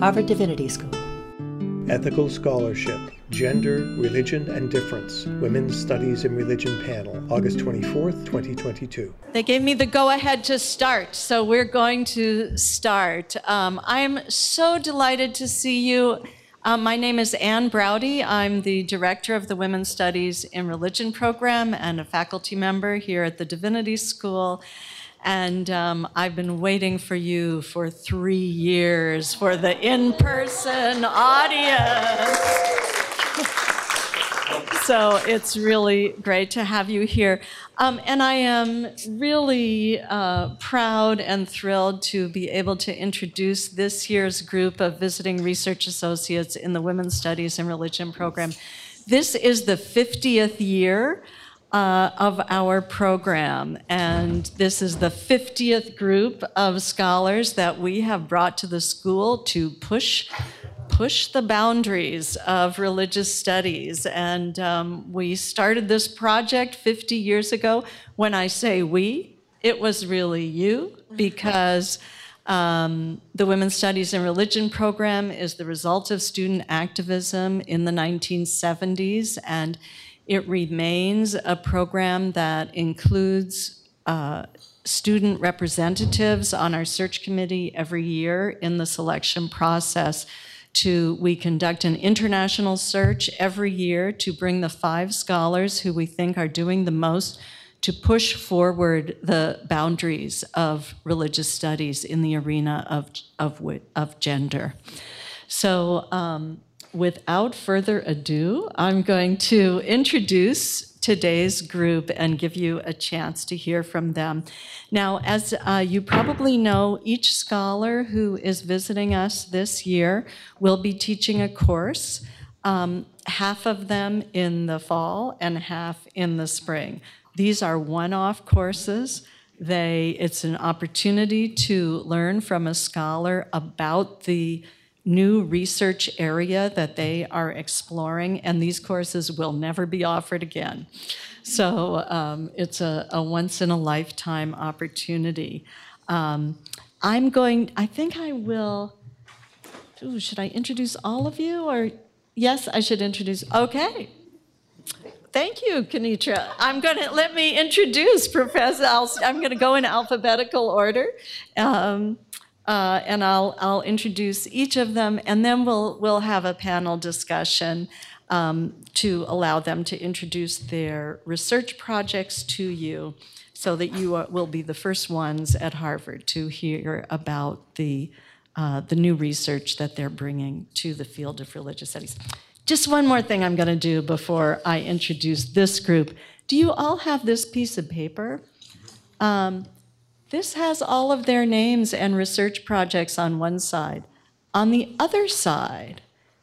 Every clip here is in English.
Harvard Divinity School. Ethical Scholarship Gender, Religion, and Difference Women's Studies in Religion panel, August 24th, 2022. They gave me the go ahead to start, so we're going to start. Um, I'm so delighted to see you. Um, my name is Ann Braude. I'm the director of the Women's Studies in Religion program and a faculty member here at the Divinity School. And um, I've been waiting for you for three years for the in person audience. so it's really great to have you here. Um, and I am really uh, proud and thrilled to be able to introduce this year's group of visiting research associates in the Women's Studies and Religion program. This is the 50th year uh, of our program. And this is the 50th group of scholars that we have brought to the school to push push the boundaries of religious studies. And um, we started this project 50 years ago. When I say we, it was really you, because um, the Women's Studies and Religion program is the result of student activism in the 1970s. And it remains a program that includes uh, student representatives on our search committee every year in the selection process. To we conduct an international search every year to bring the five scholars who we think are doing the most to push forward the boundaries of religious studies in the arena of, of, of gender. So um, without further ado, I'm going to introduce today's group and give you a chance to hear from them. Now, as uh, you probably know, each scholar who is visiting us this year will be teaching a course, um, half of them in the fall and half in the spring. These are one off courses. They, it's an opportunity to learn from a scholar about the new research area that they are exploring, and these courses will never be offered again. So um, it's a, a, once in a lifetime opportunity. Um, I'm going, I think I will. Ooh, should I introduce all of you? Or, yes, I should introduce. Okay. Thank you, Kenitra. I'm going to let me introduce Professor. i am going to go in alphabetical order. Um, uh, and I'll, I'll introduce each of them, and then we'll, we'll have a panel discussion um, to allow them to introduce their research projects to you so that you are, will be the first ones at Harvard to hear about the, uh, the new research that they're bringing to the field of religious studies. Just one more thing I'm going to do before I introduce this group. Do you all have this piece of paper? Um, this has all of their names and research projects on one side. On the other side,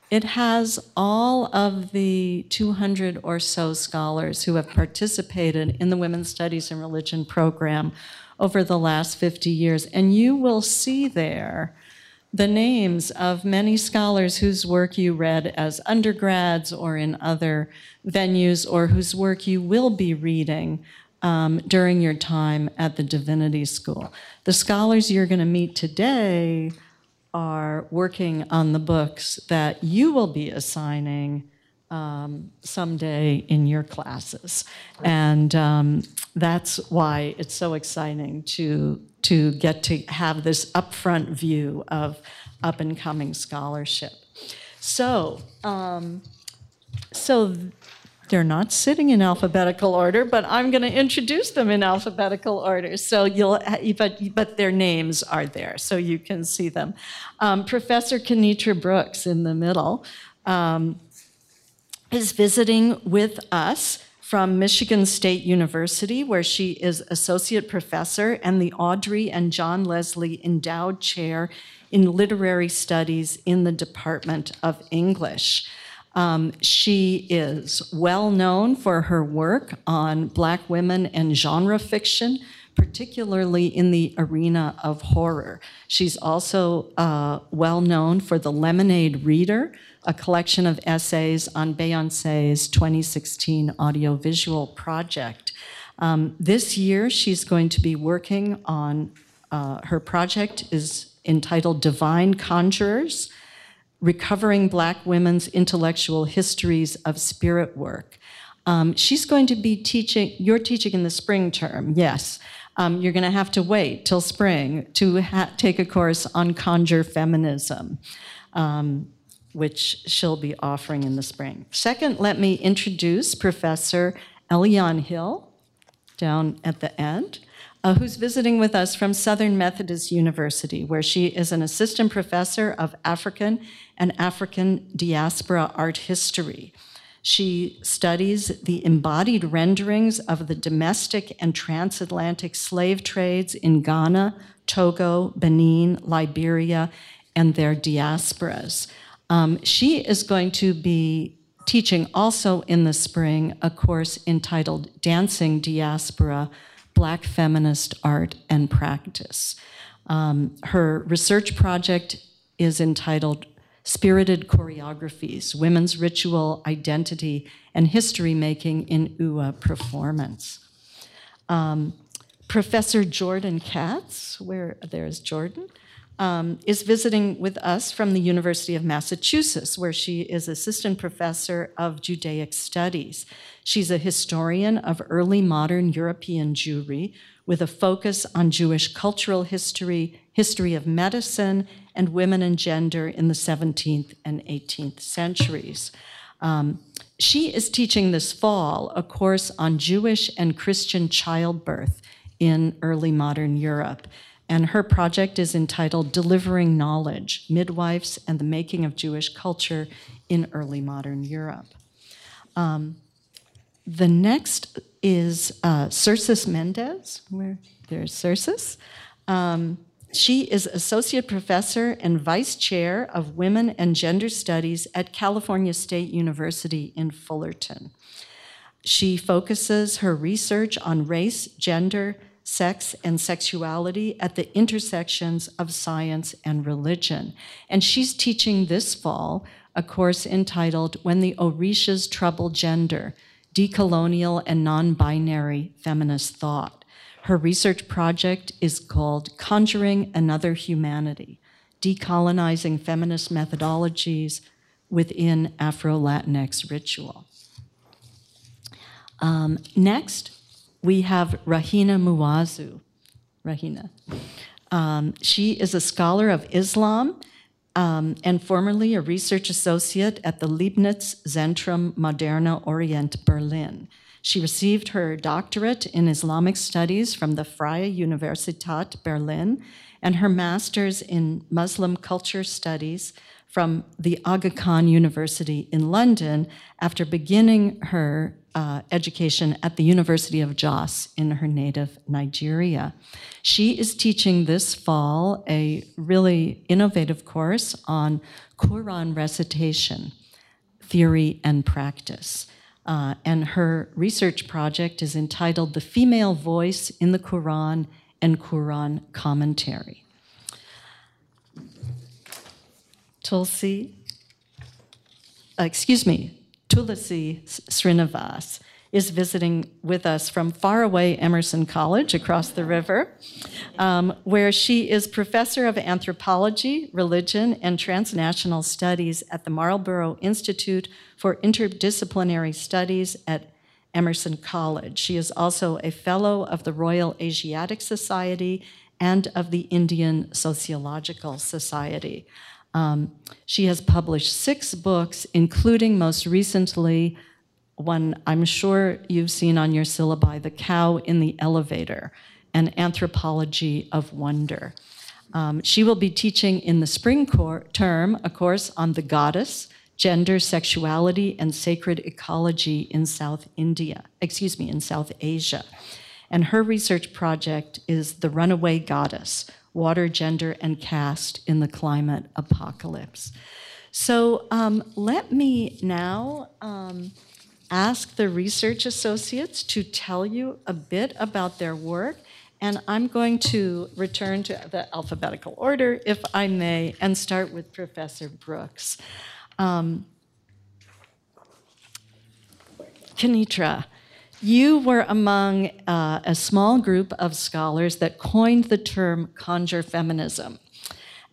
it has all of the 200 or so scholars who have participated in the Women's Studies and Religion program over the last 50 years. And you will see there the names of many scholars whose work you read as undergrads or in other venues, or whose work you will be reading um, during your time at the Divinity School. The scholars you're going to meet today are working on the books that you will be assigning um, someday in your classes. And um, that's why it's so exciting to, to get to have this upfront view of up and coming scholarship. So, um, so they're not sitting in alphabetical order, but I'm going to introduce them in alphabetical order. So you'll, but, but their names are there, so you can see them. Um, Professor Kenitra Brooks in the middle um, is visiting with us from Michigan State University, where she is associate professor and the Audrey and John Leslie Endowed Chair in Literary Studies in the Department of English. Um, she is well known for her work on Black women and genre fiction, particularly in the arena of horror. She's also uh, well known for The Lemonade Reader, a collection of essays on Beyonce's 2016 audiovisual project. Um, this year, she's going to be working on uh, her project is entitled Divine Conjurers Recovering Black Women's Intellectual Histories of Spirit Work. Um, she's going to be teaching, you're teaching in the spring term, yes. Um, you're going to have to wait till spring to take a course on conjure feminism, um, which she'll be offering in the spring. Second, let me introduce Professor Eliane Hill down at the end uh, who's visiting with us from Southern Methodist University, where she is an assistant professor of African and African diaspora art history. She studies the embodied renderings of the domestic and transatlantic slave trades in Ghana, Togo, Benin, Liberia, and their diasporas. Um, she is going to be teaching also in the spring a course entitled Dancing Diaspora Black Feminist Art and Practice. Um, her research project is entitled Spirited Choreographies Women's Ritual, Identity, and History Making in Ewe Performance. Um, Professor Jordan Katz, where there's Jordan, um, is visiting with us from the University of Massachusetts, where she is assistant professor of Judaic studies. She's a historian of early modern European Jewry with a focus on Jewish cultural history, history of medicine, and women and gender in the 17th and 18th centuries. Um, she is teaching this fall a course on Jewish and Christian childbirth in early modern Europe and her project is entitled Delivering Knowledge Midwives and the Making of Jewish Culture in Early Modern Europe. Um, the next is uh, Mendez, where there's Cersis. Um, she is Associate Professor and Vice Chair of Women and Gender Studies at California State University in Fullerton. She focuses her research on race, gender, sex and sexuality at the intersections of science and religion. And she's teaching this fall a course entitled When the Orishas Trouble Gender Decolonial and Non Binary Feminist Thought. Her research project is called Conjuring Another Humanity Decolonizing Feminist Methodologies Within Afro Latinx Ritual. Um, next, we have Rahina Muazu. Rahina. Um, she is a scholar of Islam um, and formerly a research associate at the Leibniz Zentrum Moderner Orient, Berlin. She received her doctorate in Islamic studies from the Freie Universität Berlin and her master's in Muslim culture studies from the Aga Khan University in London after beginning her uh, education at the University of Jos in her native Nigeria. She is teaching this fall a really innovative course on Quran recitation, theory and practice. Uh, and her research project is entitled The Female Voice in the Quran and Quran Commentary. Tulsi, uh, excuse me, Tulasi Srinivas is visiting with us from faraway Emerson College across the river, um, where she is professor of anthropology, religion, and transnational studies at the Marlboro Institute for Interdisciplinary Studies at Emerson College. She is also a fellow of the Royal Asiatic Society and of the Indian Sociological Society. Um, she has published six books, including most recently one I'm sure you've seen on your syllabi The Cow in the Elevator, an anthropology of wonder. Um, she will be teaching in the spring term a course on the goddess, gender, sexuality, and sacred ecology in South India, excuse me, in South Asia. And her research project is The Runaway Goddess water, gender, and caste in the climate apocalypse. So um, let me now um, ask the research associates to tell you a bit about their work. And I'm going to return to the alphabetical order, if I may, and start with Professor Brooks. Um, Kenitra, you were among uh, a small group of scholars that coined the term conjure feminism.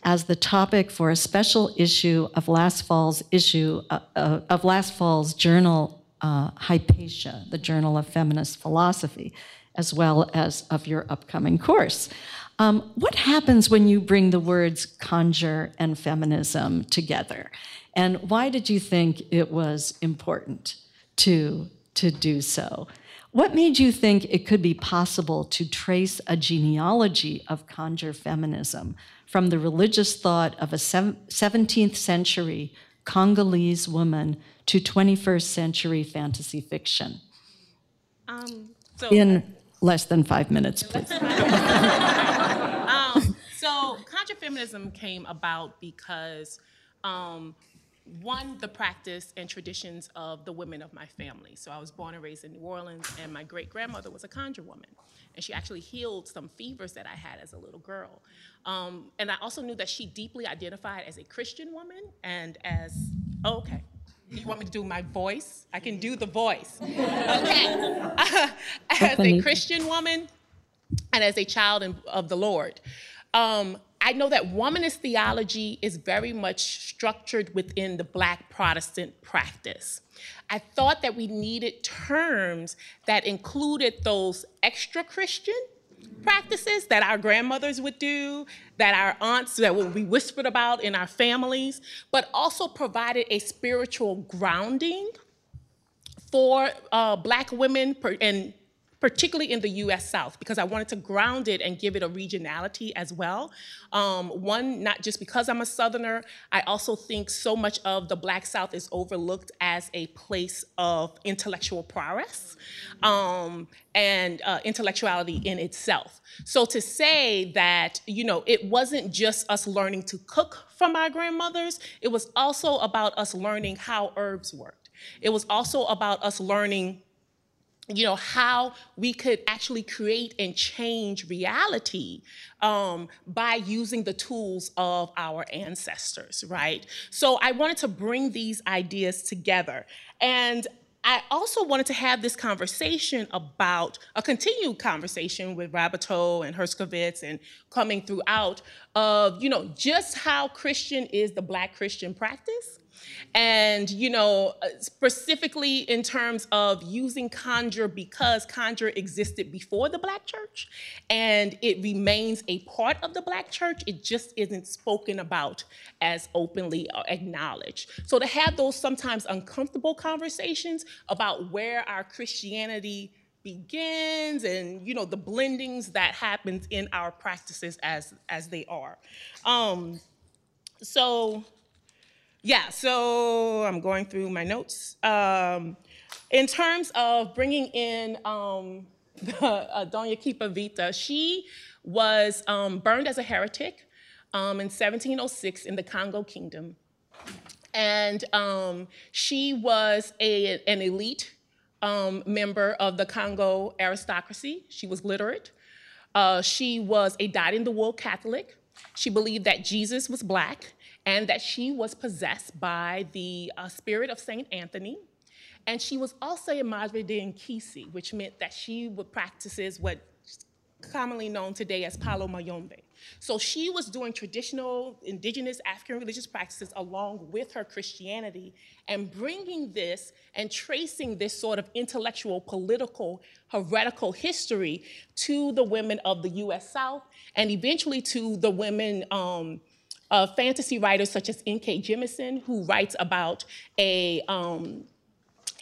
as the topic for a special issue of last fall's issue uh, uh, of last fall's journal uh, Hypatia, the Journal of Feminist Philosophy, as well as of your upcoming course. Um, what happens when you bring the words conjure and feminism together? And why did you think it was important to, to do so? What made you think it could be possible to trace a genealogy of conjure feminism from the religious thought of a 17th century Congolese woman to 21st century fantasy fiction? Um, so In less than five minutes, please. um, so, conjure feminism came about because um, one, the practice and traditions of the women of my family. So I was born and raised in New Orleans, and my great grandmother was a conjure woman. And she actually healed some fevers that I had as a little girl. Um, and I also knew that she deeply identified as a Christian woman and as, oh, okay. You want me to do my voice? I can do the voice. Okay. as a Christian woman and as a child of the Lord. Um, I know that womanist theology is very much structured within the Black Protestant practice. I thought that we needed terms that included those extra Christian practices that our grandmothers would do, that our aunts that would be whispered about in our families, but also provided a spiritual grounding for uh, Black women and particularly in the US South, because I wanted to ground it and give it a regionality as well. Um, one, not just because I'm a Southerner, I also think so much of the Black South is overlooked as a place of intellectual prowess um, and uh, intellectuality in itself. So to say that, you know, it wasn't just us learning to cook from our grandmothers, it was also about us learning how herbs worked. It was also about us learning you know how we could actually create and change reality um, by using the tools of our ancestors right? So i wanted to bring these ideas together. And I also wanted to have this conversation about a continued conversation with Raboteau and Herskovits and coming throughout of, you know, just how Christian is the Black Christian practice and, you know, uh, specifically in terms of using conjure because conjure existed before the Black church and it remains a part of the Black church, it just isn't spoken about as openly or acknowledged. So to have those sometimes uncomfortable conversations about where our Christianity begins and you know the blendings that happens in our practices as as they are um so yeah, so I'm going through my notes. Um, in terms of bringing in um, the, uh, Doña Kimpa Vita, she was um, burned as a heretic um, in 1706 in the Congo Kingdom. And um, she was a, an elite um, member of the Congo aristocracy. She was literate. Uh, she was a dyed in the wool Catholic. She believed that Jesus was black and that she was possessed by the uh, spirit of Saint Anthony. And she was also a Madre de Nkisi, which meant that she would practices what commonly known today as Palo Mayombe. So she was doing traditional indigenous African religious practices along with her Christianity and bringing this and tracing this sort of intellectual, political, heretical history to the women of the US South and eventually to the women um, uh, fantasy writers such as N.K. Jemisin, who writes about a um,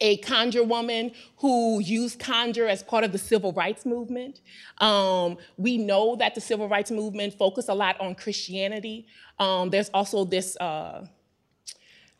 a conjure woman who used conjure as part of the civil rights movement. Um, we know that the civil rights movement focused a lot on Christianity. Um, there's also this uh,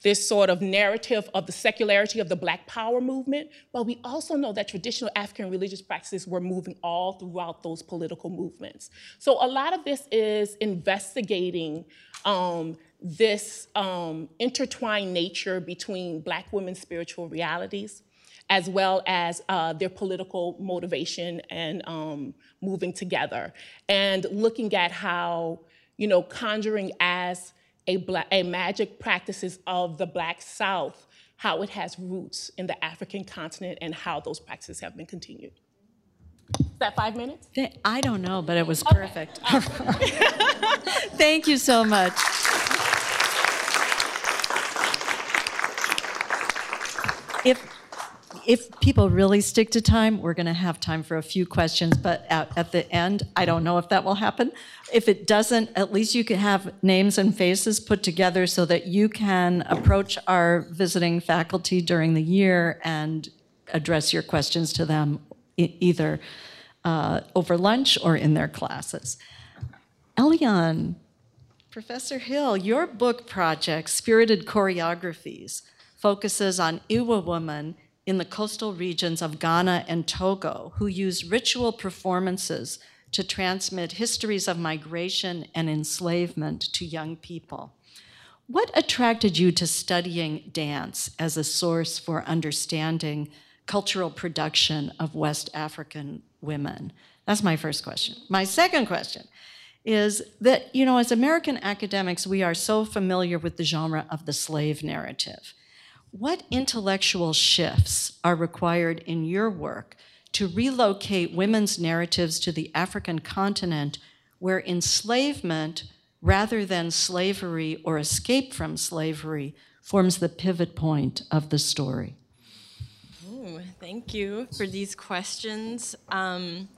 this sort of narrative of the secularity of the Black Power movement, but we also know that traditional African religious practices were moving all throughout those political movements. So a lot of this is investigating um, this um, intertwined nature between Black women's spiritual realities, as well as uh, their political motivation and um, moving together, and looking at how, you know, conjuring as a, black, a magic practices of the Black South, how it has roots in the African continent and how those practices have been continued. That five minutes? I don't know, but it was perfect. Thank you so much. If if people really stick to time, we're going to have time for a few questions, but at, at the end, I don't know if that will happen. If it doesn't, at least you can have names and faces put together so that you can approach our visiting faculty during the year and address your questions to them either uh, over lunch or in their classes. Elian, Professor Hill, your book project, Spirited Choreographies, focuses on Ewe women in the coastal regions of Ghana and Togo who use ritual performances to transmit histories of migration and enslavement to young people. What attracted you to studying dance as a source for understanding cultural production of West African women? That's my first question. My second question is that, you know, as American academics, we are so familiar with the genre of the slave narrative. What intellectual shifts are required in your work to relocate women's narratives to the African continent where enslavement, rather than slavery or escape from slavery, forms the pivot point of the story? Thank you for these questions. Um,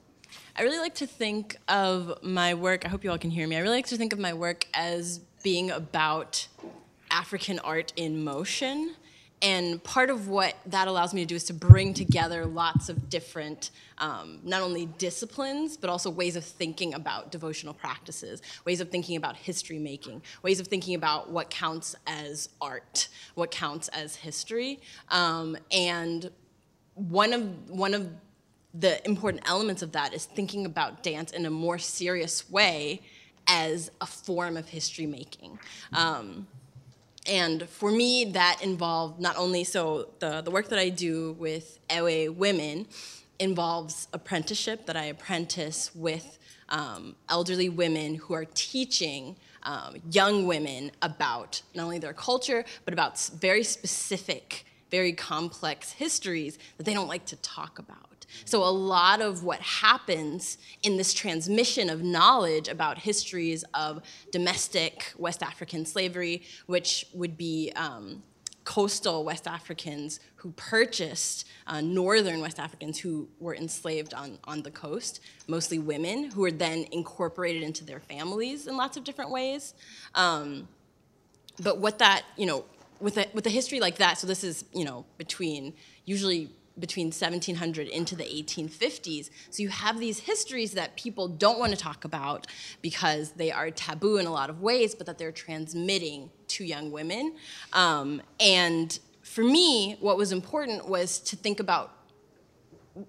I really like to think of my work, I hope you all can hear me. I really like to think of my work as being about African art in motion. And part of what that allows me to do is to bring together lots of different, um, not only disciplines, but also ways of thinking about devotional practices, ways of thinking about history making, ways of thinking about what counts as art, what counts as history. Um, and one of, one of the important elements of that is thinking about dance in a more serious way as a form of history making. Um, and for me, that involved not only so the, the work that I do with Ewe women involves apprenticeship that I apprentice with um, elderly women who are teaching um, young women about not only their culture but about very specific, very complex histories that they don't like to talk about. So, a lot of what happens in this transmission of knowledge about histories of domestic West African slavery, which would be um, coastal West Africans who purchased uh, northern West Africans who were enslaved on, on the coast, mostly women, who were then incorporated into their families in lots of different ways. Um, but what that, you know, with a, with a history like that, so this is, you know, between usually between 1700 into the 1850s. So you have these histories that people don't want to talk about because they are taboo in a lot of ways, but that they're transmitting to young women. Um, and for me, what was important was to think about,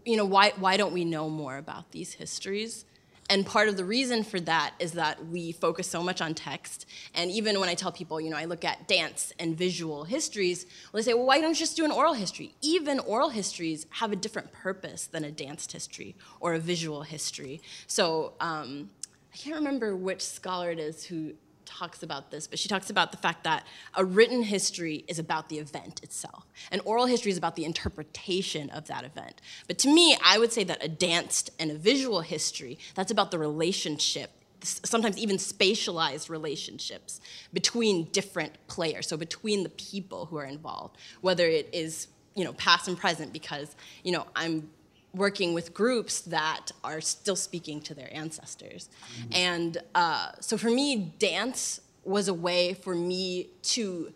you know, why, why don't we know more about these histories? And part of the reason for that is that we focus so much on text. And even when I tell people, you know, I look at dance and visual histories, well, they say, well, why don't you just do an oral history? Even oral histories have a different purpose than a danced history or a visual history. So um, I can't remember which scholar it is who talks about this, but she talks about the fact that a written history is about the event itself, and oral history is about the interpretation of that event. But to me, I would say that a danced and a visual history, that's about the relationship sometimes even spatialized relationships between different players so between the people who are involved whether it is you know past and present because you know i'm working with groups that are still speaking to their ancestors. Mm-hmm. And uh, so for me, dance was a way for me to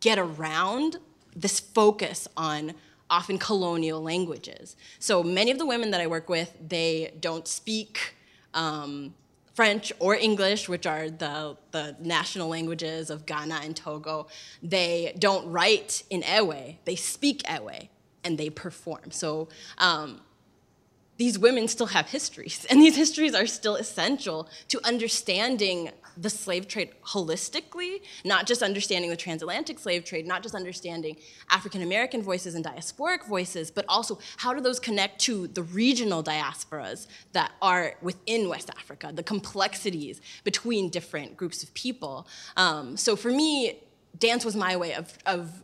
get around this focus on often colonial languages. So many of the women that I work with, they don't speak um, French or English, which are the, the national languages of Ghana and Togo. They don't write in Ewe, they speak Ewe and they perform. So um, these women still have histories, and these histories are still essential to understanding the slave trade holistically, not just understanding the transatlantic slave trade, not just understanding African American voices and diasporic voices, but also how do those connect to the regional diasporas that are within West Africa, the complexities between different groups of people. Um, so for me, dance was my way of, of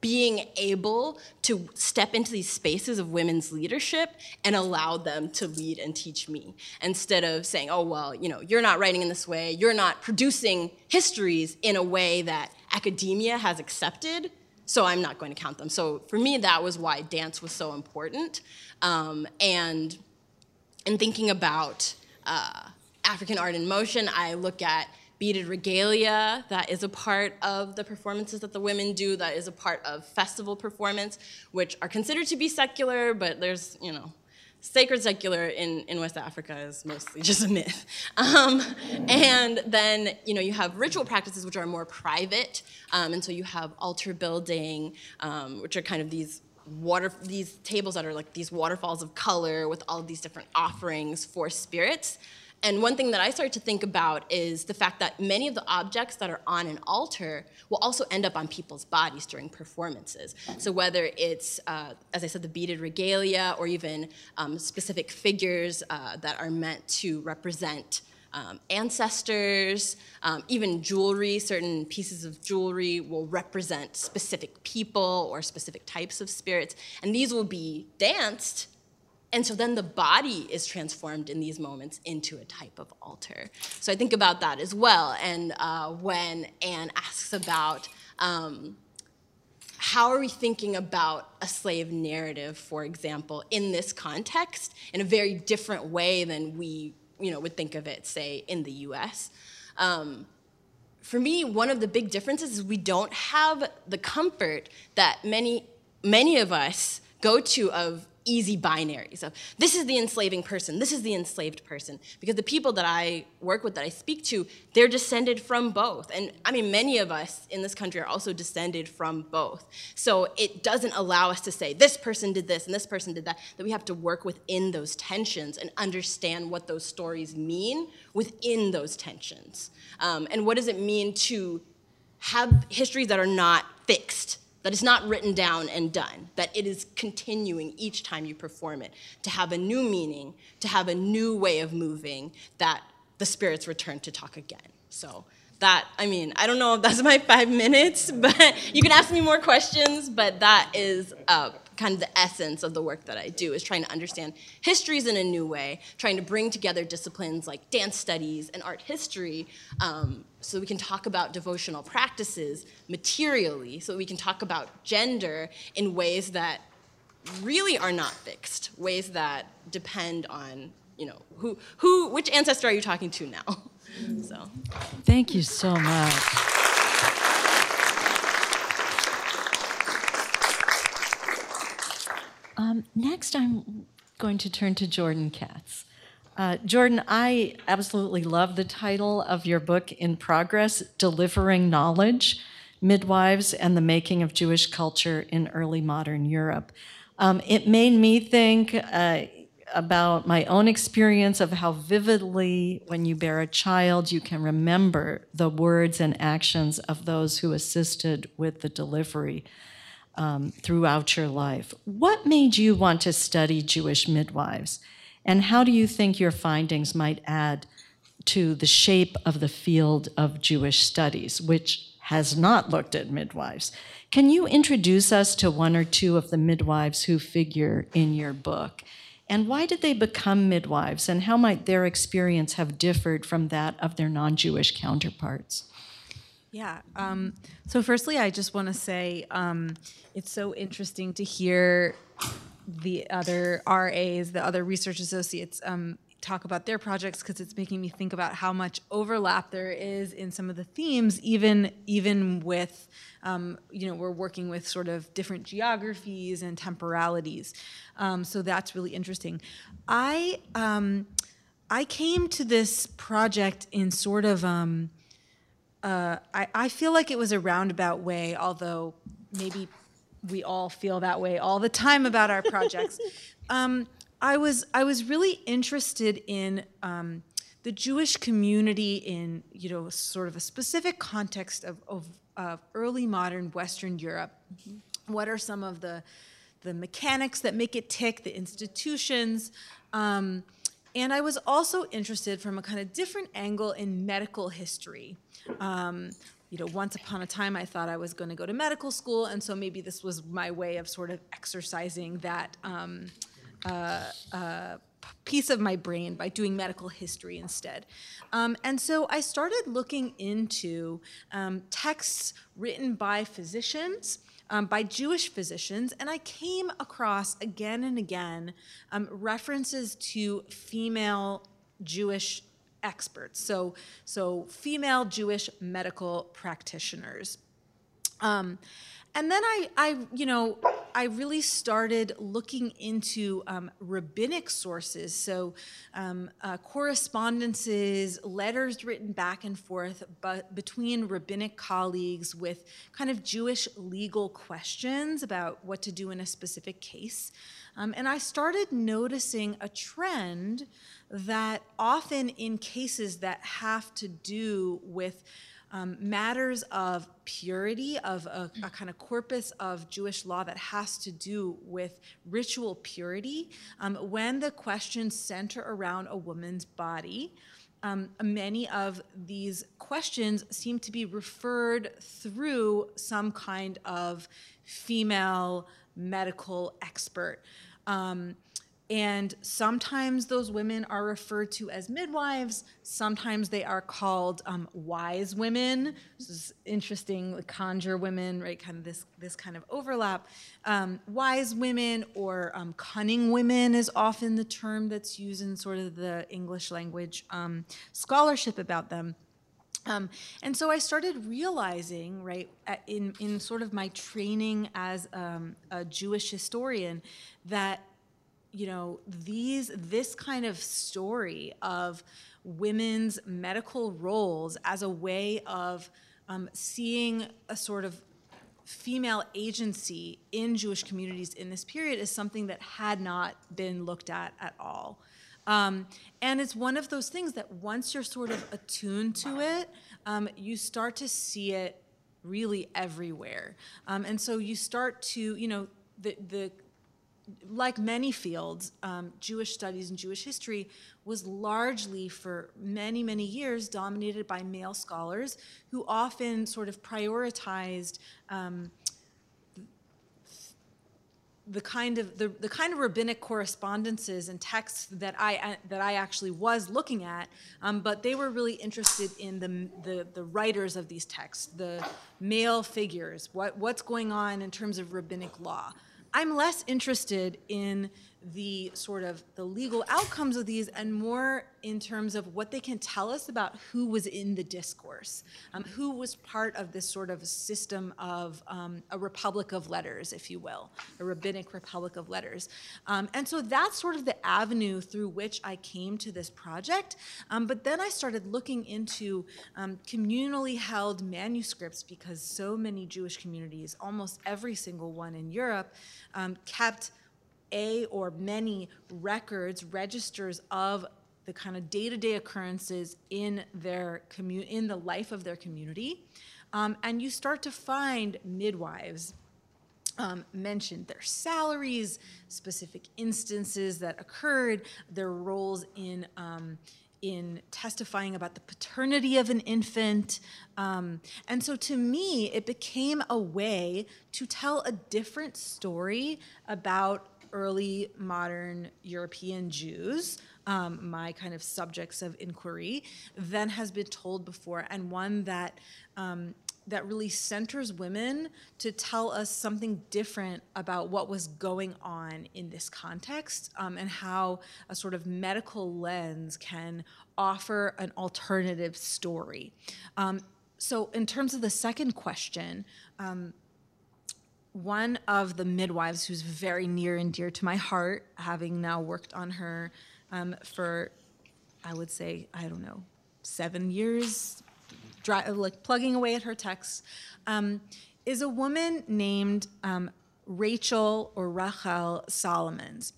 being able to step into these spaces of women's leadership and allow them to lead and teach me instead of saying oh well you know you're not writing in this way. You're not producing histories in a way that academia has accepted so i'm not going to count them. So for me that was why dance was so important um, and in thinking about uh, african art in motion i look at beaded regalia that is a part of the performances that the women do that is a part of festival performance which are considered to be secular but there's you know sacred secular in, in west africa is mostly just a myth. Um, and then you know you have ritual practices which are more private. Um, and so you have altar building um, which are kind of these water these tables that are like these waterfalls of color with all of these different offerings for spirits and one thing that I started to think about is the fact that many of the objects that are on an altar will also end up on people's bodies during performances. So whether it's, uh, as I said, the beaded regalia or even um, specific figures uh, that are meant to represent um, ancestors, um, even jewelry, certain pieces of jewelry will represent specific people or specific types of spirits. And these will be danced and so then the body is transformed in these moments into a type of altar. So I think about that as well. And uh, when Anne asks about um, how are we thinking about a slave narrative, for example, in this context, in a very different way than we you know, would think of it, say, in the US. Um, for me, one of the big differences is we don't have the comfort that many, many of us go to of easy binaries of this is the enslaving person, this is the enslaved person. Because the people that I work with, that I speak to, they're descended from both. And I mean, many of us in this country are also descended from both. So it doesn't allow us to say this person did this and this person did that, that we have to work within those tensions and understand what those stories mean within those tensions. Um, and what does it mean to have histories that are not fixed? That it's not written down and done, that it is continuing each time you perform it, to have a new meaning, to have a new way of moving, that the spirits return to talk again. So that, I mean, I don't know if that's my five minutes, but you can ask me more questions, but that is uh, kind of the essence of the work that I do is trying to understand histories in a new way, trying to bring together disciplines like dance studies and art history um, so we can talk about devotional practices materially, so we can talk about gender in ways that really are not fixed, ways that depend on, you know, who, who which ancestor are you talking to now? so. Thank you so much. Um, next, I'm going to turn to Jordan Katz. Uh, Jordan, I absolutely love the title of your book, In Progress Delivering Knowledge Midwives and the Making of Jewish Culture in Early Modern Europe. Um, it made me think uh, about my own experience of how vividly, when you bear a child, you can remember the words and actions of those who assisted with the delivery um, throughout your life. What made you want to study Jewish midwives? And how do you think your findings might add to the shape of the field of Jewish studies, which has not looked at midwives? Can you introduce us to one or two of the midwives who figure in your book? And why did they become midwives, and how might their experience have differed from that of their non Jewish counterparts? Yeah. Um, so, firstly, I just want to say um, it's so interesting to hear the other RAs, the other research associates, um, talk about their projects because it's making me think about how much overlap there is in some of the themes, even even with um, you know we're working with sort of different geographies and temporalities. Um, so that's really interesting. I um, I came to this project in sort of um, uh, I, I feel like it was a roundabout way, although maybe we all feel that way all the time about our projects. um, I was I was really interested in um, the Jewish community in you know sort of a specific context of, of, of early modern Western Europe. Mm-hmm. What are some of the the mechanics that make it tick, the institutions, um, and I was also interested from a kind of different angle in medical history. Um, you know, once upon a time I thought I was going to go to medical school, and so maybe this was my way of sort of exercising that um, uh, uh, piece of my brain by doing medical history instead. Um, and so I started looking into um, texts written by physicians. Um, by Jewish physicians, and I came across again and again um, references to female Jewish experts, so so female Jewish medical practitioners. Um, and then I, I, you know, I really started looking into um, rabbinic sources, so um, uh, correspondences, letters written back and forth, but between rabbinic colleagues with kind of Jewish legal questions about what to do in a specific case. Um, and I started noticing a trend that often in cases that have to do with um, matters of purity, of a, a, kind of corpus of Jewish law that has to do with ritual purity, um, when the questions center around a woman's body, um, many of these questions seem to be referred through some kind of female medical expert. And sometimes those women are referred to as midwives. Sometimes they are called um, wise women. This is interesting, conjure women, right? Kind of this this kind of overlap. Um, wise women or um, cunning women is often the term that's used in sort of the English language um, scholarship about them. Um, and so I started realizing, right, in, in sort of my training as um, a Jewish historian, that you know these this kind of story of women's medical roles as a way of um, seeing a sort of female agency in Jewish communities in this period is something that had not been looked at at all. Um, and it's one of those things that once you're sort of attuned to it, um, you start to see it really everywhere. Um, and so you start to, you know, the, the like many fields, um, Jewish studies and Jewish history was largely for many, many years dominated by male scholars who often sort of prioritized um, the kind of the, the kind of rabbinic correspondences and texts that I that I actually was looking at, um, but they were really interested in the, the the writers of these texts, the male figures, what what's going on in terms of rabbinic law. I'm less interested in the sort of the legal outcomes of these and more in terms of what they can tell us about who was in the discourse, um, who was part of this sort of system of um, a republic of letters, if you will, a rabbinic republic of letters. Um, and so that's sort of the avenue through which I came to this project. Um, but then I started looking into um, communally held manuscripts because so many Jewish communities, almost every single one in Europe, um, kept a or many records, registers of the kind of day-to-day occurrences in their commu- in the life of their community, um, and you start to find midwives um, mentioned their salaries, specific instances that occurred, their roles in um, in testifying about the paternity of an infant. Um, and so to me, it became a way to tell a different story about early modern European Jews, um, my kind of subjects of inquiry, than has been told before, and one that um, that really centers women to tell us something different about what was going on in this context um, and how a sort of medical lens can offer an alternative story. Um, so, in terms of the second question, um, one of the midwives who's very near and dear to my heart, having now worked on her um, for, I would say, I don't know, seven years, dry, like plugging away at her texts, um, is a woman named um, Rachel or Rachel Solomons.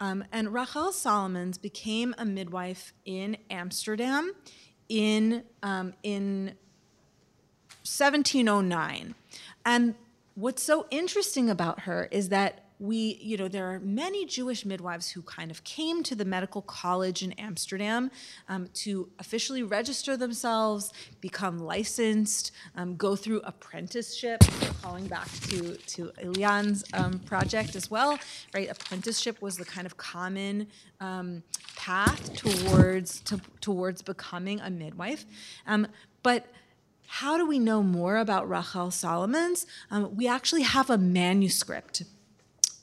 Um, and Rachel Solomons became a midwife in Amsterdam in, um, in 1709. And what's so interesting about her is that we, you know, there are many Jewish midwives who kind of came to the medical college in Amsterdam um, to officially register themselves, become licensed, um, go through apprenticeship, calling back to, to Elian's um, project as well, right? Apprenticeship was the kind of common um, path towards, to, towards becoming a midwife. Um, but how do we know more about Rachel Solomons? Um, we actually have a manuscript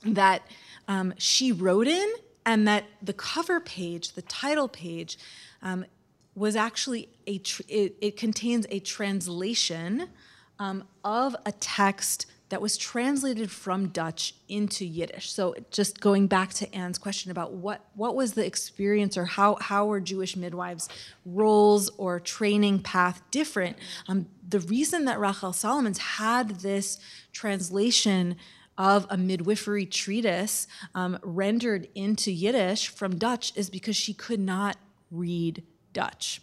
that um, she wrote in, and that the cover page, the title page, um, was actually a tr- it, it, contains a translation um, of a text that was translated from Dutch into Yiddish. So just going back to Anne's question about what what was the experience or how how were Jewish midwives' roles or training path different? Um, the reason that Rachel Solomons had this translation of a midwifery treatise um, rendered into Yiddish from Dutch is because she could not read Dutch.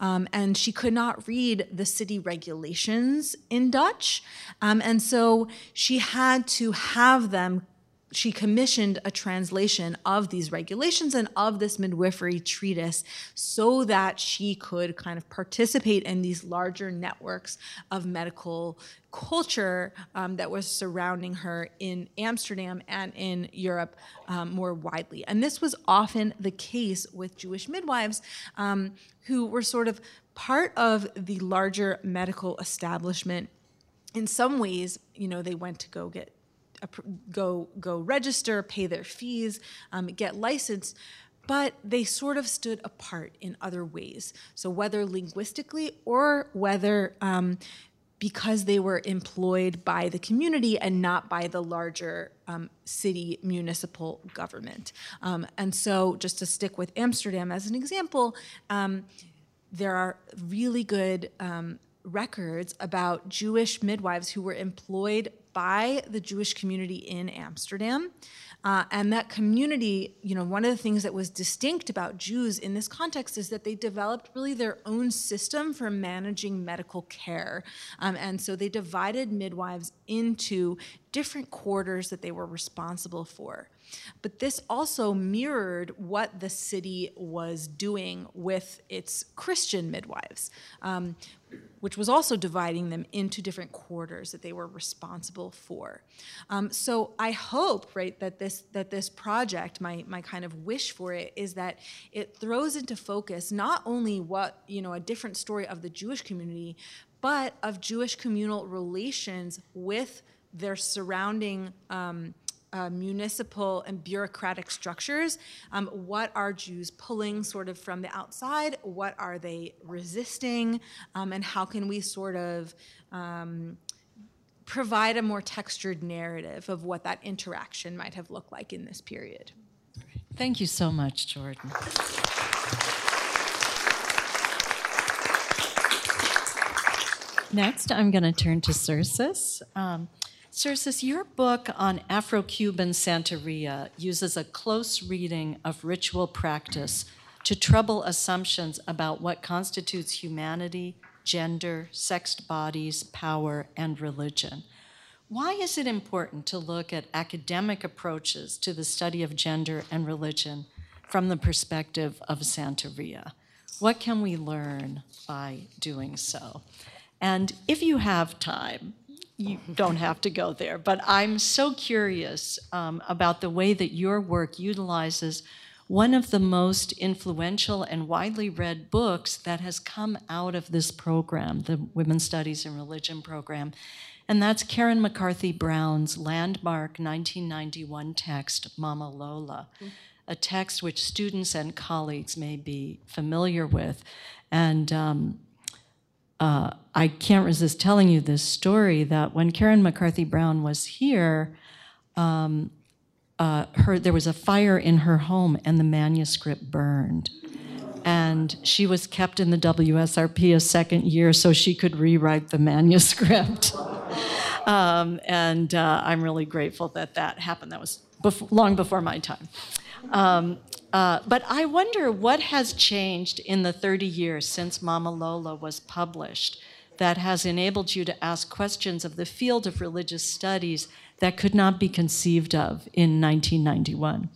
Um, and she could not read the city regulations in Dutch. Um, and so she had to have them she commissioned a translation of these regulations and of this midwifery treatise so that she could kind of participate in these larger networks of medical culture um, that was surrounding her in Amsterdam and in Europe um, more widely. And this was often the case with Jewish midwives um, who were sort of part of the larger medical establishment. In some ways, you know, they went to go get go go register, pay their fees, um, get licensed, but they sort of stood apart in other ways. So whether linguistically or whether um, because they were employed by the community and not by the larger um, city municipal government. Um, and so, just to stick with Amsterdam as an example, um, there are really good um, records about Jewish midwives who were employed by the Jewish community in Amsterdam. Uh, and that community, you know, one of the things that was distinct about Jews in this context is that they developed really their own system for managing medical care. Um, and so they divided midwives into different quarters that they were responsible for. But this also mirrored what the city was doing with its Christian midwives, um, which was also dividing them into different quarters that they were responsible for. Um, so I hope, right, that this that this project, my my kind of wish for it, is that it throws into focus not only what you know a different story of the Jewish community, but of Jewish communal relations with their surrounding. Um, uh, municipal and bureaucratic structures. Um, what are Jews pulling sort of from the outside? What are they resisting? Um, and how can we sort of um, provide a more textured narrative of what that interaction might have looked like in this period? Thank you so much, Jordan. Next, I'm going to turn to Cersis. Cersis, your book on Afro Cuban Santeria uses a close reading of ritual practice to trouble assumptions about what constitutes humanity, gender, sexed bodies, power, and religion. Why is it important to look at academic approaches to the study of gender and religion from the perspective of Santeria? What can we learn by doing so? And if you have time, you don't have to go there. But I'm so curious um, about the way that your work utilizes one of the most influential and widely read books that has come out of this program, the Women's Studies and Religion program. And that's Karen McCarthy Brown's landmark 1991 text, Mama Lola, a text which students and colleagues may be familiar with. And um, uh, I can't resist telling you this story that when Karen McCarthy Brown was here, um, uh, her, there was a fire in her home and the manuscript burned. And she was kept in the WSRP a second year so she could rewrite the manuscript. um, and uh, I'm really grateful that that happened. That was long before my time. Um, uh, but I wonder what has changed in the 30 years since Mama Lola was published that has enabled you to ask questions of the field of religious studies that could not be conceived of in 1991.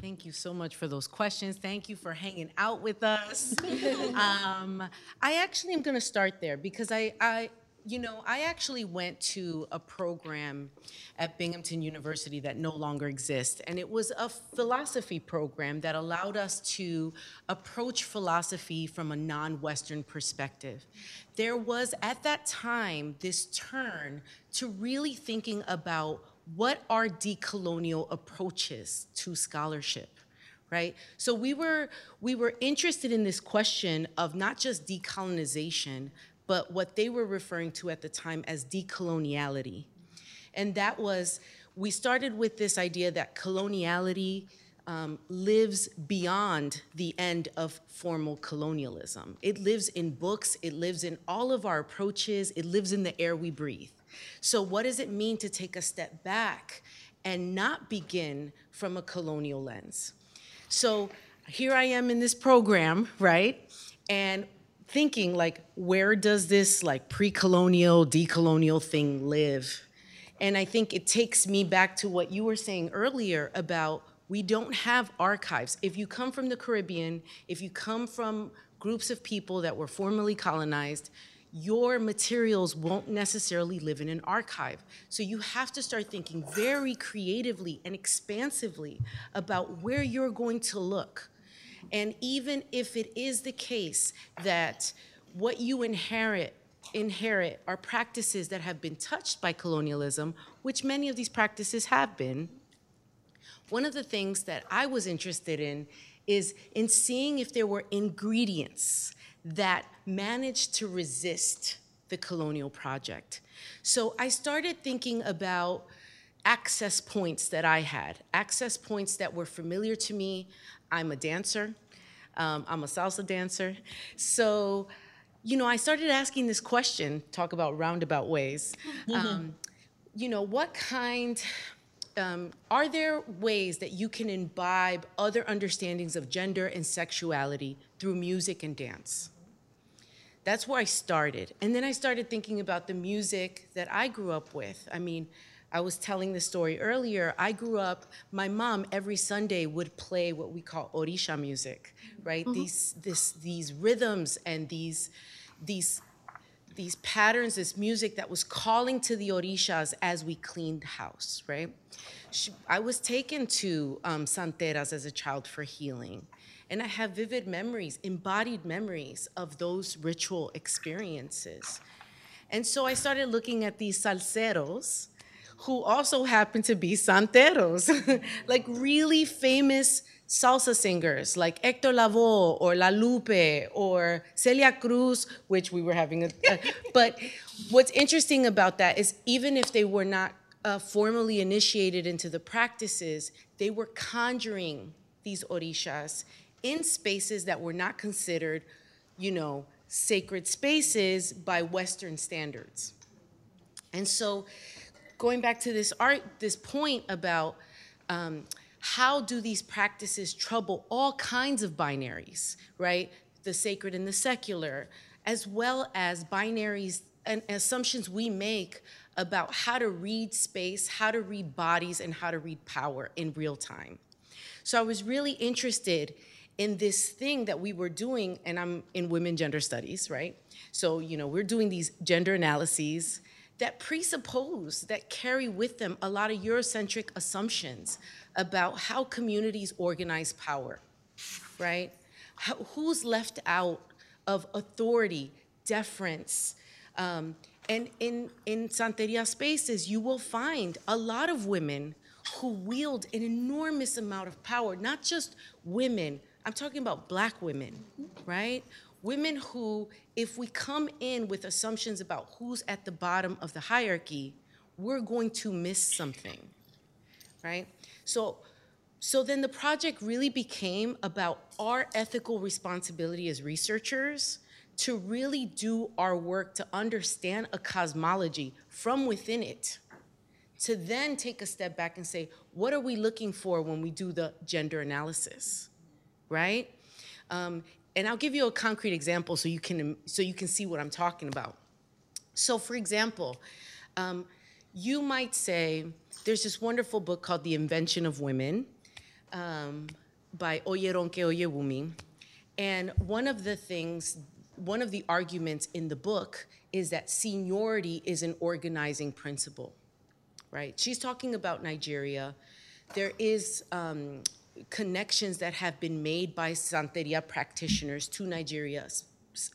Thank you so much for those questions. Thank you for hanging out with us. um, I actually am going to start there because I, I, you know, I actually went to a program at Binghamton University that no longer exists, and it was a philosophy program that allowed us to approach philosophy from a non Western perspective. There was at that time this turn to really thinking about what are decolonial approaches to scholarship right so we were we were interested in this question of not just decolonization but what they were referring to at the time as decoloniality and that was we started with this idea that coloniality um, lives beyond the end of formal colonialism. It lives in books, it lives in all of our approaches, it lives in the air we breathe. So, what does it mean to take a step back and not begin from a colonial lens? So, here I am in this program, right? And thinking like where does this like pre-colonial decolonial thing live and i think it takes me back to what you were saying earlier about we don't have archives if you come from the caribbean if you come from groups of people that were formerly colonized your materials won't necessarily live in an archive. So you have to start thinking very creatively and expansively about where you're going to look. And even if it is the case that what you inherit inherit are practices that have been touched by colonialism, which many of these practices have been, one of the things that I was interested in is in seeing if there were ingredients that managed to resist the colonial project. So I started thinking about access points that I had, access points that were familiar to me. I'm a dancer, um, I'm a salsa dancer. So, you know, I started asking this question, talk about roundabout ways. Um, you know, what kind, um, are there ways that you can imbibe other understandings of gender and sexuality through music and dance? That's where I started. And then I started thinking about the music that I grew up with. I mean, I was telling the story earlier. I grew up, my mom every Sunday would play what we call orisha music, right? Mm-hmm. These, this, these rhythms and these, these, these patterns, this music that was calling to the orishas as we cleaned house, right? She, I was taken to um, santeras as a child for healing. And I have vivid memories, embodied memories of those ritual experiences. And so I started looking at these salseros who also happen to be santeros, like really famous salsa singers like Hector Lavoe or La Lupe or Celia Cruz, which we were having a. Uh, but what's interesting about that is even if they were not uh, formally initiated into the practices, they were conjuring these orishas in spaces that were not considered, you know, sacred spaces by Western standards. And so, going back to this art, this point about um, how do these practices trouble all kinds of binaries, right? The sacred and the secular, as well as binaries and assumptions we make about how to read space, how to read bodies, and how to read power in real time. So I was really interested in this thing that we were doing, and I'm in women gender studies, right? So, you know, we're doing these gender analyses that presuppose, that carry with them a lot of Eurocentric assumptions about how communities organize power, right? How, who's left out of authority, deference, um, and in, in Santeria spaces, you will find a lot of women who wield an enormous amount of power, not just women, I'm talking about black women, right? Women who, if we come in with assumptions about who's at the bottom of the hierarchy, we're going to miss something, right? So, so then the project really became about our ethical responsibility as researchers to really do our work to understand a cosmology from within it, to then take a step back and say, what are we looking for when we do the gender analysis? right? Um, and I'll give you a concrete example so you can so you can see what I'm talking about. So, for example, um, you might say there's this wonderful book called The Invention of Women um, by Oyeronke Oyewumi, and one of the things, one of the arguments in the book is that seniority is an organizing principle, right? She's talking about Nigeria. There is um, connections that have been made by Santeria practitioners to Nigeria,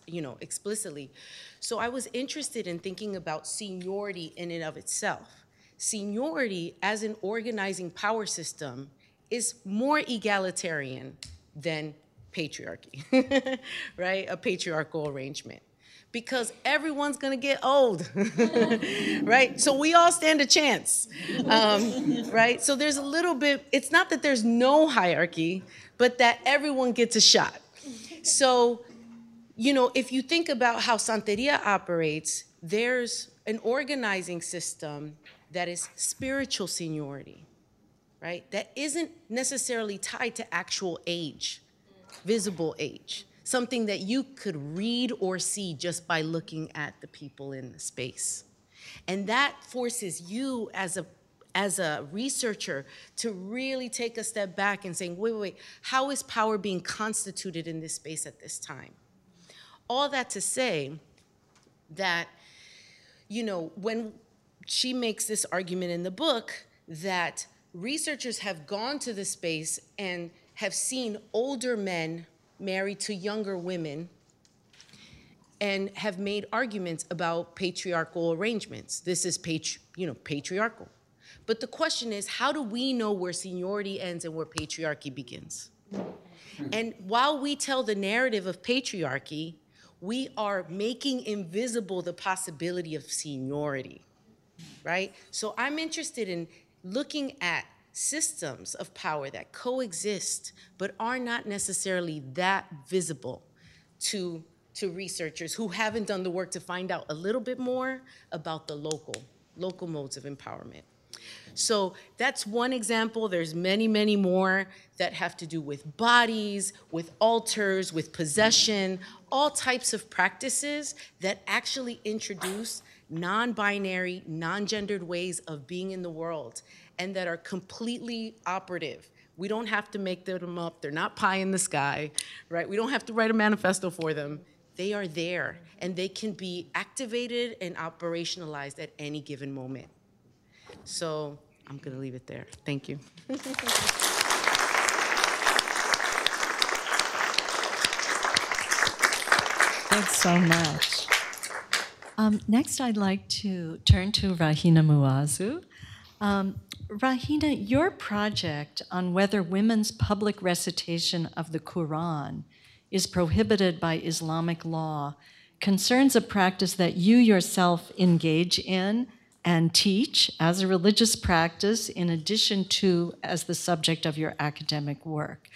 you know, explicitly. So I was interested in thinking about seniority in and of itself. Seniority as an organizing power system is more egalitarian than patriarchy, right? A patriarchal arrangement. Because everyone's gonna get old, right? So we all stand a chance, um, right? So there's a little bit, it's not that there's no hierarchy, but that everyone gets a shot. So, you know, if you think about how Santeria operates, there's an organizing system that is spiritual seniority, right? That isn't necessarily tied to actual age, visible age, something that you could read or see just by looking at the people in the space. And that forces you as a as a researcher to really take a step back and saying, wait, wait, wait, how is power being constituted in this space at this time? All that to say that, you know, when she makes this argument in the book that researchers have gone to the space and have seen older men married to younger women and have made arguments about patriarchal arrangements. This is patri- you know, patriarchal. But the question is, how do we know where seniority ends and where patriarchy begins? Hmm. And while we tell the narrative of patriarchy, we are making invisible the possibility of seniority, right? So I'm interested in looking at systems of power that coexist but are not necessarily that visible to, to researchers who haven't done the work to find out a little bit more about the local, local modes of empowerment. So that's one example. There's many, many more that have to do with bodies, with altars, with possession, all types of practices that actually introduce non binary, non gendered ways of being in the world and that are completely operative. We don't have to make them up, they're not pie in the sky, right? We don't have to write a manifesto for them. They are there and they can be activated and operationalized at any given moment. So I'm going to leave it there. Thank you. Thanks so much. Um, next, I'd like to turn to Rahina Muazu. Um, Rahina, your project on whether women's public recitation of the Quran is prohibited by Islamic law concerns a practice that you yourself engage in and teach as a religious practice, in addition to as the subject of your academic work.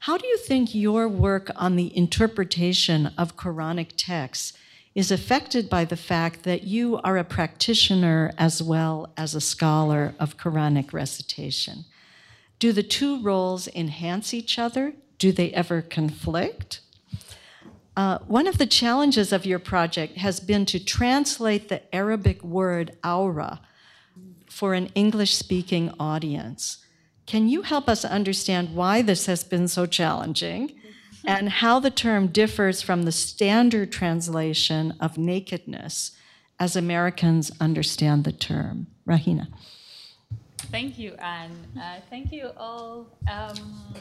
How do you think your work on the interpretation of Quranic texts is affected by the fact that you are a practitioner as well as a scholar of Quranic recitation? Do the two roles enhance each other? Do they ever conflict? Uh, one of the challenges of your project has been to translate the Arabic word awra for an English speaking audience. Can you help us understand why this has been so challenging and how the term differs from the standard translation of nakedness as Americans understand the term? Rahina. Thank you, Anne. Uh, thank you all. Um,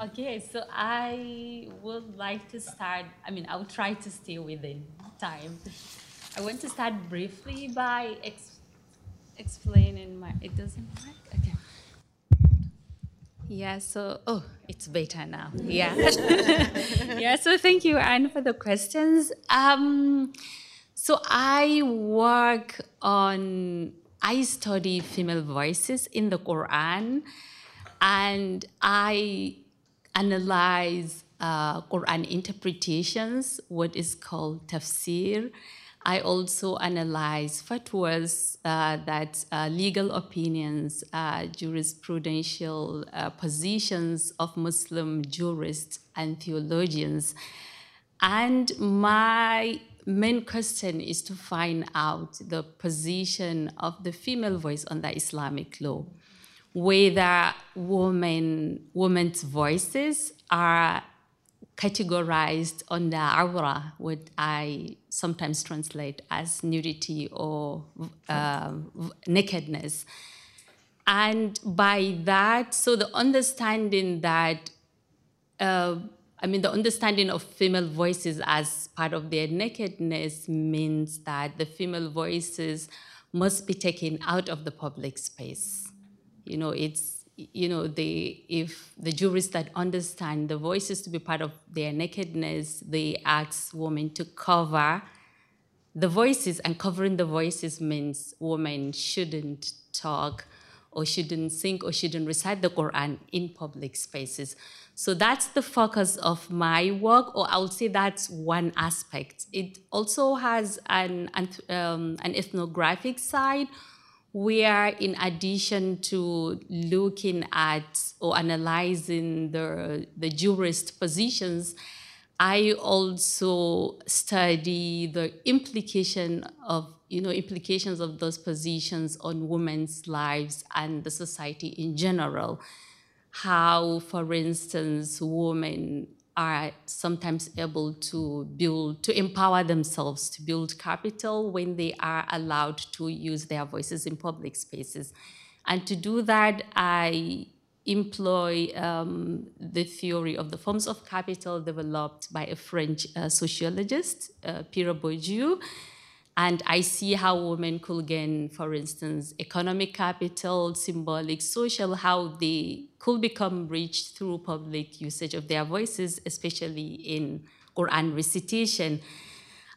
okay, so I would like to start, I mean, I'll try to stay within time. I want to start briefly by ex explaining my, it doesn't work? Yeah, so, oh, it's better now. Yeah. yeah, so thank you, Anne, for the questions. Um, so I work on, I study female voices in the Quran, and I analyze uh, Quran interpretations, what is called tafsir, I also analyze fatwas, uh, that uh, legal opinions, uh, jurisprudential uh, positions of Muslim jurists and theologians. And my main question is to find out the position of the female voice on the Islamic law, whether women, women's voices are categorized under awra, what I sometimes translate as nudity or uh, nakedness. And by that, so the understanding that, uh, I mean, the understanding of female voices as part of their nakedness means that the female voices must be taken out of the public space. You know, it's you know, the, if the jurists that understand the voices to be part of their nakedness, they ask women to cover the voices, and covering the voices means women shouldn't talk or shouldn't sing or shouldn't recite the Quran in public spaces. So that's the focus of my work, or I would say that's one aspect. It also has an, um, an ethnographic side where in addition to looking at or analyzing the, the jurist positions, I also study the implication of you know implications of those positions on women's lives and the society in general. How, for instance, women are sometimes able to build, to empower themselves to build capital when they are allowed to use their voices in public spaces. And to do that, I employ um, the theory of the forms of capital developed by a French uh, sociologist, uh, Pierre Bourdieu. And I see how women could gain, for instance, economic capital, symbolic, social, how they could become rich through public usage of their voices, especially in Quran recitation.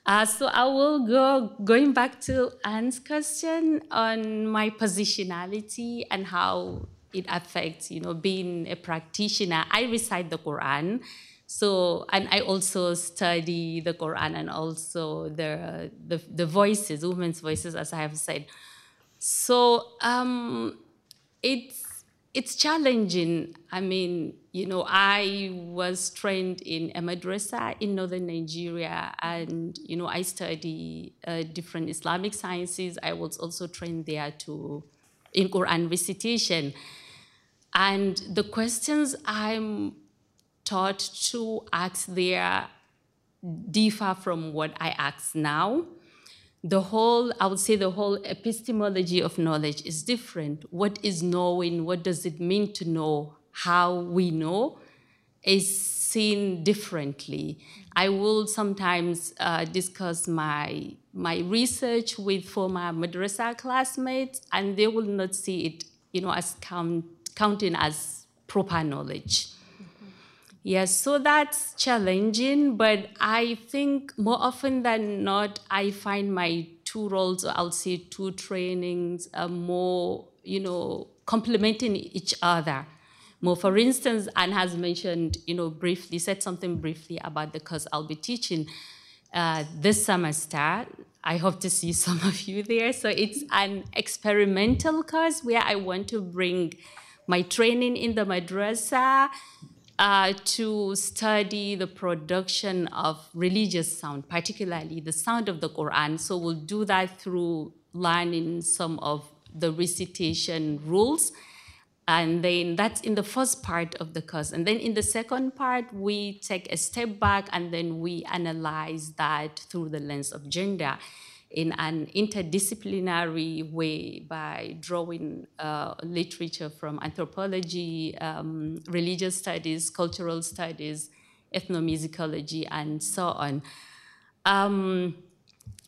Uh, so I will go going back to Anne's question on my positionality and how it affects, you know, being a practitioner. I recite the Quran, so, and I also study the Quran and also the, the, the voices, women's voices, as I have said. So um, it's, it's challenging. I mean, you know, I was trained in a madrasa in northern Nigeria, and, you know, I study uh, different Islamic sciences. I was also trained there to, in Quran recitation. And the questions I'm taught to act there differ from what I ask now. The whole, I would say, the whole epistemology of knowledge is different. What is knowing? What does it mean to know? How we know is seen differently. I will sometimes uh, discuss my my research with former madrasa classmates, and they will not see it, you know, as count, counting as proper knowledge. Yes, so that's challenging, but I think more often than not, I find my two roles, or I'll say two trainings, are more, you know, complementing each other. More, for instance, Anne has mentioned, you know, briefly, said something briefly about the course I'll be teaching uh, this semester. I hope to see some of you there. So it's an experimental course where I want to bring my training in the madrasa uh, to study the production of religious sound, particularly the sound of the Quran. So we'll do that through learning some of the recitation rules. And then that's in the first part of the course. And then in the second part, we take a step back and then we analyze that through the lens of gender in an interdisciplinary way by drawing uh, literature from anthropology, um, religious studies, cultural studies, ethnomusicology, and so on. Um,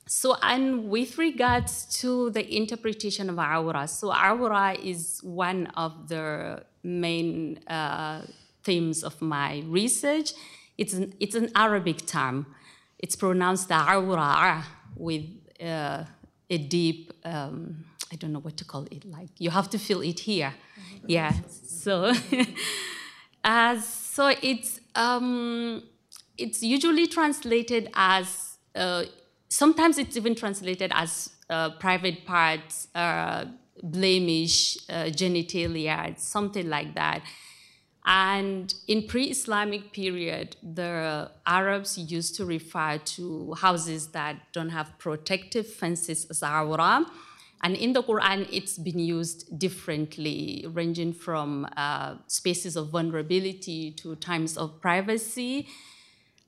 so, and with regards to the interpretation of awra, so awra is one of the main uh, themes of my research. It's an, it's an Arabic term. It's pronounced awra with uh, a deep, um, I don't know what to call it, like you have to feel it here. Mm-hmm. Yeah, so, uh, so it's, um, it's usually translated as uh, sometimes it's even translated as uh, private parts, uh, blemish, uh, genitalia, something like that. And in pre-Islamic period, the Arabs used to refer to houses that don't have protective fences as awra. And in the Quran, it's been used differently, ranging from uh, spaces of vulnerability to times of privacy.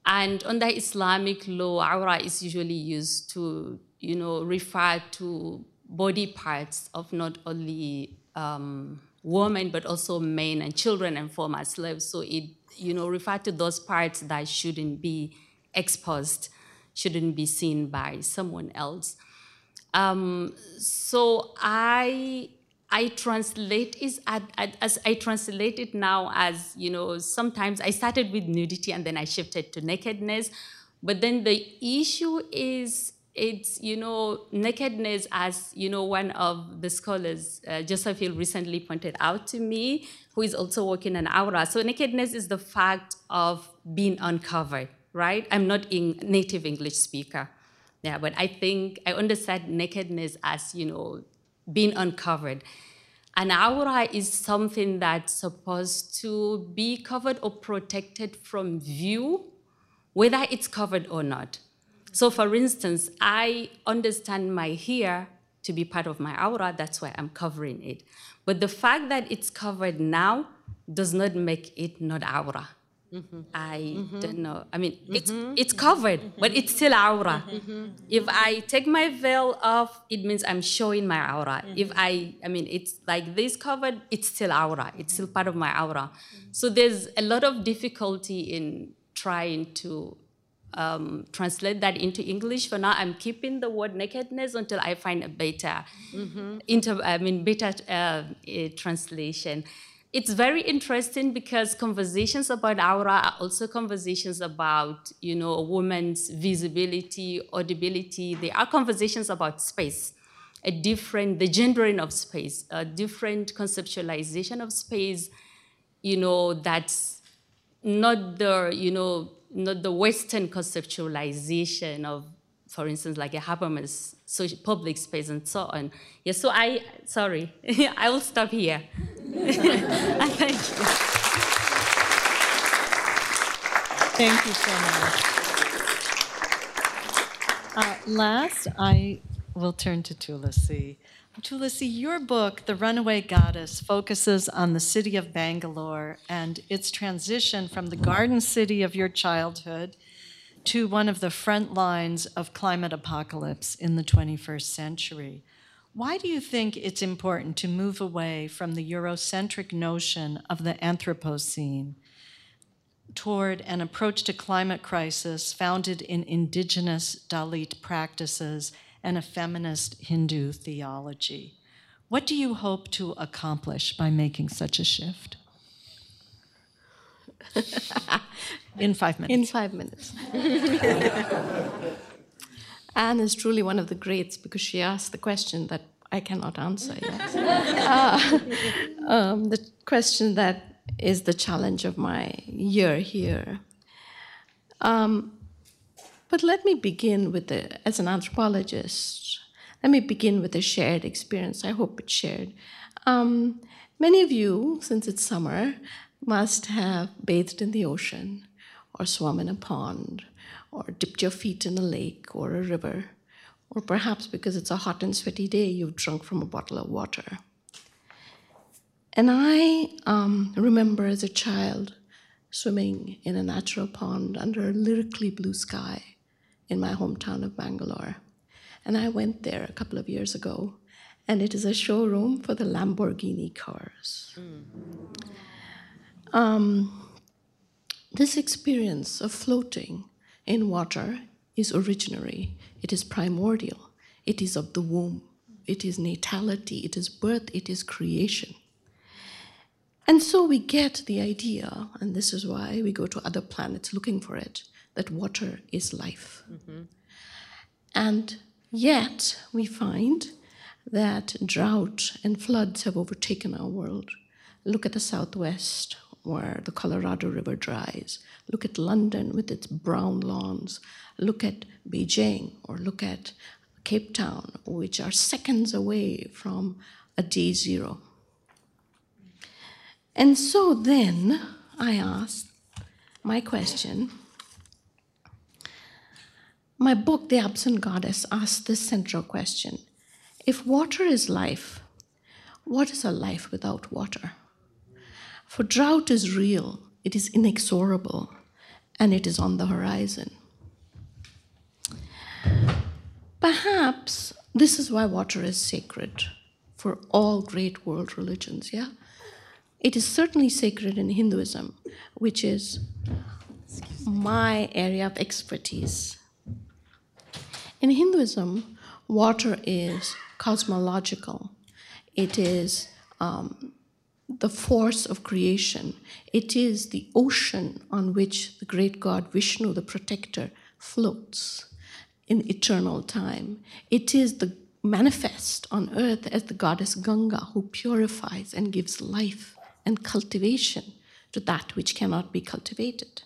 And under Islamic law, awra is usually used to, you know, refer to body parts of not only um, women, but also men and children and former slaves. So it, you know, refer to those parts that shouldn't be exposed, shouldn't be seen by someone else. Um, so I I translate is as I translate it now as you know sometimes I started with nudity and then I shifted to nakedness, but then the issue is it's you know nakedness as you know one of the scholars uh, Joseph Hill recently pointed out to me who is also working on awra So nakedness is the fact of being uncovered, right? I'm not a native English speaker. Yeah, but I think I understand nakedness as, you know, being uncovered. An awra is something that's supposed to be covered or protected from view, whether it's covered or not. So, for instance, I understand my hair to be part of my awra, that's why I'm covering it. But the fact that it's covered now does not make it not awra. Mm-hmm. I mm-hmm. don't know. I mean, mm-hmm. it's it's covered, but it's still awra. If I take my veil off, it means I'm showing my awra. If I, I mean, it's like this covered, it's still awra. It's still part of my awra. So there's a lot of difficulty in trying to um, translate that into English. For now, I'm keeping the word nakedness until I find a better, inter, I mean, better uh, translation it's very interesting because conversations about awra are also conversations about, you know, a woman's visibility, audibility. They are conversations about space, a different, the gendering of space, a different conceptualization of space, you know, that's not the, you know, not the Western conceptualization of, for instance, like a Habermas public space and so on. Yeah, so I, sorry, I will stop here. Thank you. Thank you so much. Uh, last, I will turn to Tulasi. Tulasi, your book, The Runaway Goddess, focuses on the city of Bangalore and its transition from the garden city of your childhood to one of the front lines of climate apocalypse in the 21st century. Why do you think it's important to move away from the Eurocentric notion of the Anthropocene toward an approach to climate crisis founded in indigenous Dalit practices and a feminist Hindu theology? What do you hope to accomplish by making such a shift? In five minutes. In five minutes. Anne is truly one of the greats because she asked the question that I cannot answer yet. uh, um, the question that is the challenge of my year here. Um, but let me begin with the, as an anthropologist, let me begin with a shared experience. I hope it's shared. Um, many of you, since it's summer, must have bathed in the ocean or swum in a pond or dipped your feet in a lake or a river, or perhaps because it's a hot and sweaty day, you've drunk from a bottle of water. And I um, remember as a child swimming in a natural pond under a lyrically blue sky in my hometown of Bangalore. And I went there a couple of years ago, and it is a showroom for the Lamborghini cars. Mm. Um, this experience of floating in water is originary, it is primordial, it is of the womb, it is natality, it is birth, it is creation. And so we get the idea, and this is why we go to other planets looking for it, that water is life. Mm-hmm. And yet we find that drought and floods have overtaken our world. Look at the southwest where the Colorado River dries. Look at London with its brown lawns. Look at Beijing or look at Cape Town, which are seconds away from a day zero. And so then I asked my question. My book, The Absent Goddess, asks this central question If water is life, what is a life without water? For drought is real, it is inexorable, and it is on the horizon. Perhaps this is why water is sacred for all great world religions, yeah? It is certainly sacred in Hinduism, which is my area of expertise. In Hinduism, water is cosmological, it is um, the force of creation, it is the ocean on which the great god Vishnu, the protector, floats in eternal time. It is the manifest on earth as the goddess Ganga who purifies and gives life and cultivation to that which cannot be cultivated.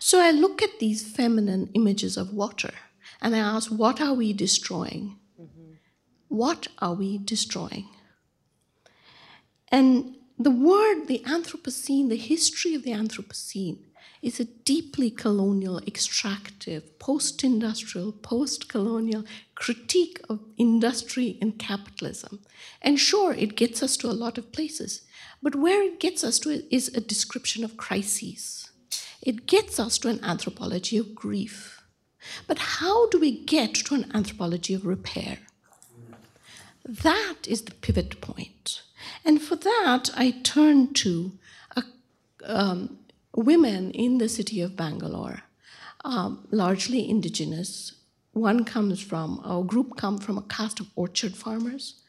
So I look at these feminine images of water and I ask, what are we destroying? Mm-hmm. What are we destroying? And the word, the Anthropocene, the history of the Anthropocene, is a deeply colonial, extractive, post industrial, post colonial critique of industry and capitalism. And sure, it gets us to a lot of places, but where it gets us to is a description of crises. It gets us to an anthropology of grief. But how do we get to an anthropology of repair? That is the pivot point. And for that, I turn to a, um, women in the city of Bangalore, um, largely indigenous. One comes from, a group come from a caste of orchard farmers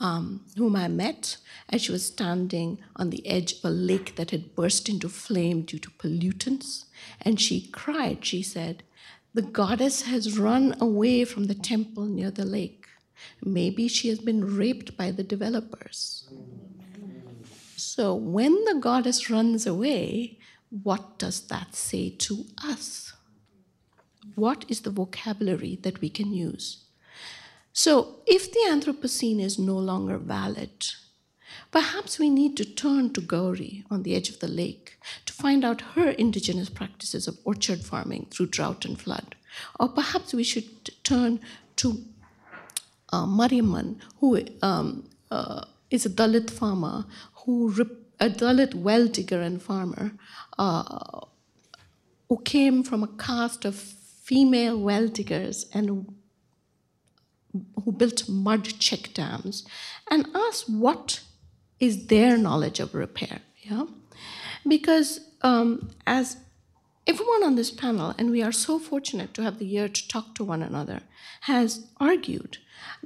um, whom I met as she was standing on the edge of a lake that had burst into flame due to pollutants. And she cried, she said, The goddess has run away from the temple near the lake. Maybe she has been raped by the developers. So when the goddess runs away, what does that say to us? What is the vocabulary that we can use? So, if the Anthropocene is no longer valid, perhaps we need to turn to Gauri on the edge of the lake to find out her indigenous practices of orchard farming through drought and flood. Or perhaps we should turn to uh, Mariamman, who um, uh, is a Dalit farmer, who a Dalit well digger and farmer, uh, who came from a caste of female well diggers and who built mud check dams, and asked what is their knowledge of repair. Yeah, because um, as everyone on this panel, and we are so fortunate to have the year to talk to one another, has argued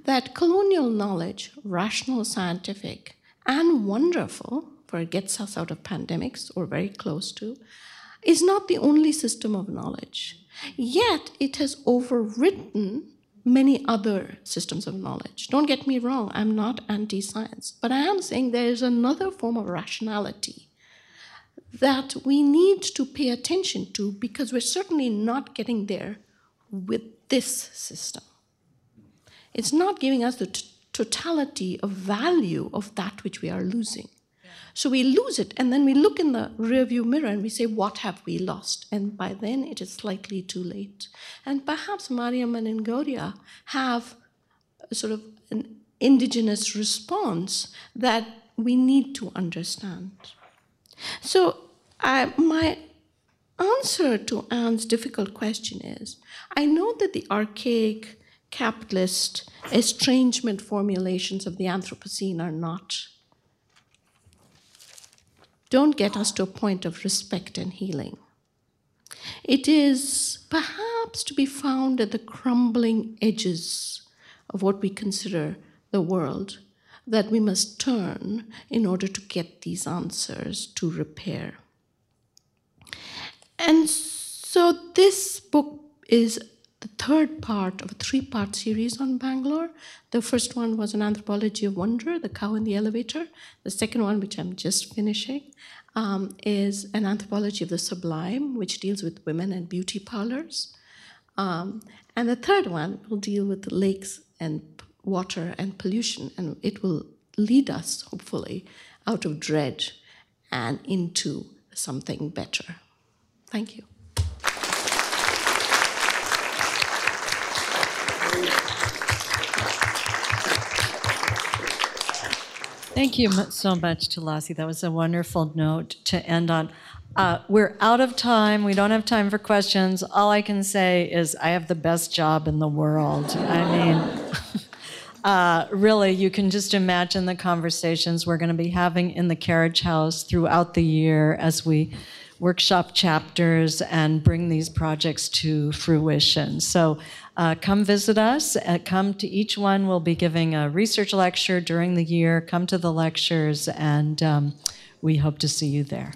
that colonial knowledge, rational, scientific, and wonderful, for it gets us out of pandemics or very close to, is not the only system of knowledge. Yet it has overwritten many other systems of knowledge. Don't get me wrong, I'm not anti science, but I am saying there is another form of rationality that we need to pay attention to because we're certainly not getting there with this system. It's not giving us the totality of value of that which we are losing. So we lose it, and then we look in the rearview mirror and we say, What have we lost? And by then it is slightly too late. And perhaps Mariam and Gaudiya have sort of an indigenous response that we need to understand. So, I, my answer to Anne's difficult question is I know that the archaic capitalist estrangement formulations of the Anthropocene are not don't get us to a point of respect and healing. It is perhaps to be found at the crumbling edges of what we consider the world that we must turn in order to get these answers to repair. And so this book is the third part of a three part series on Bangalore. The first one was an anthropology of wonder, The Cow in the Elevator. The second one, which I'm just finishing, um, is an anthropology of the sublime, which deals with women and beauty parlors. Um, and the third one will deal with lakes and water and pollution, and it will lead us, hopefully, out of dread and into something better. Thank you. Thank you so much, Tulasi. That was a wonderful note to end on. Uh, we're out of time. We don't have time for questions. All I can say is I have the best job in the world. I mean, uh, really, you can just imagine the conversations we're going to be having in the carriage house throughout the year as we workshop chapters and bring these projects to fruition. So uh, come visit us. Uh, come to each one. We'll be giving a research lecture during the year. Come to the lectures, and um, we hope to see you there.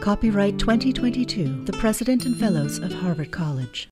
Copyright 2022, the President and Fellows of Harvard College.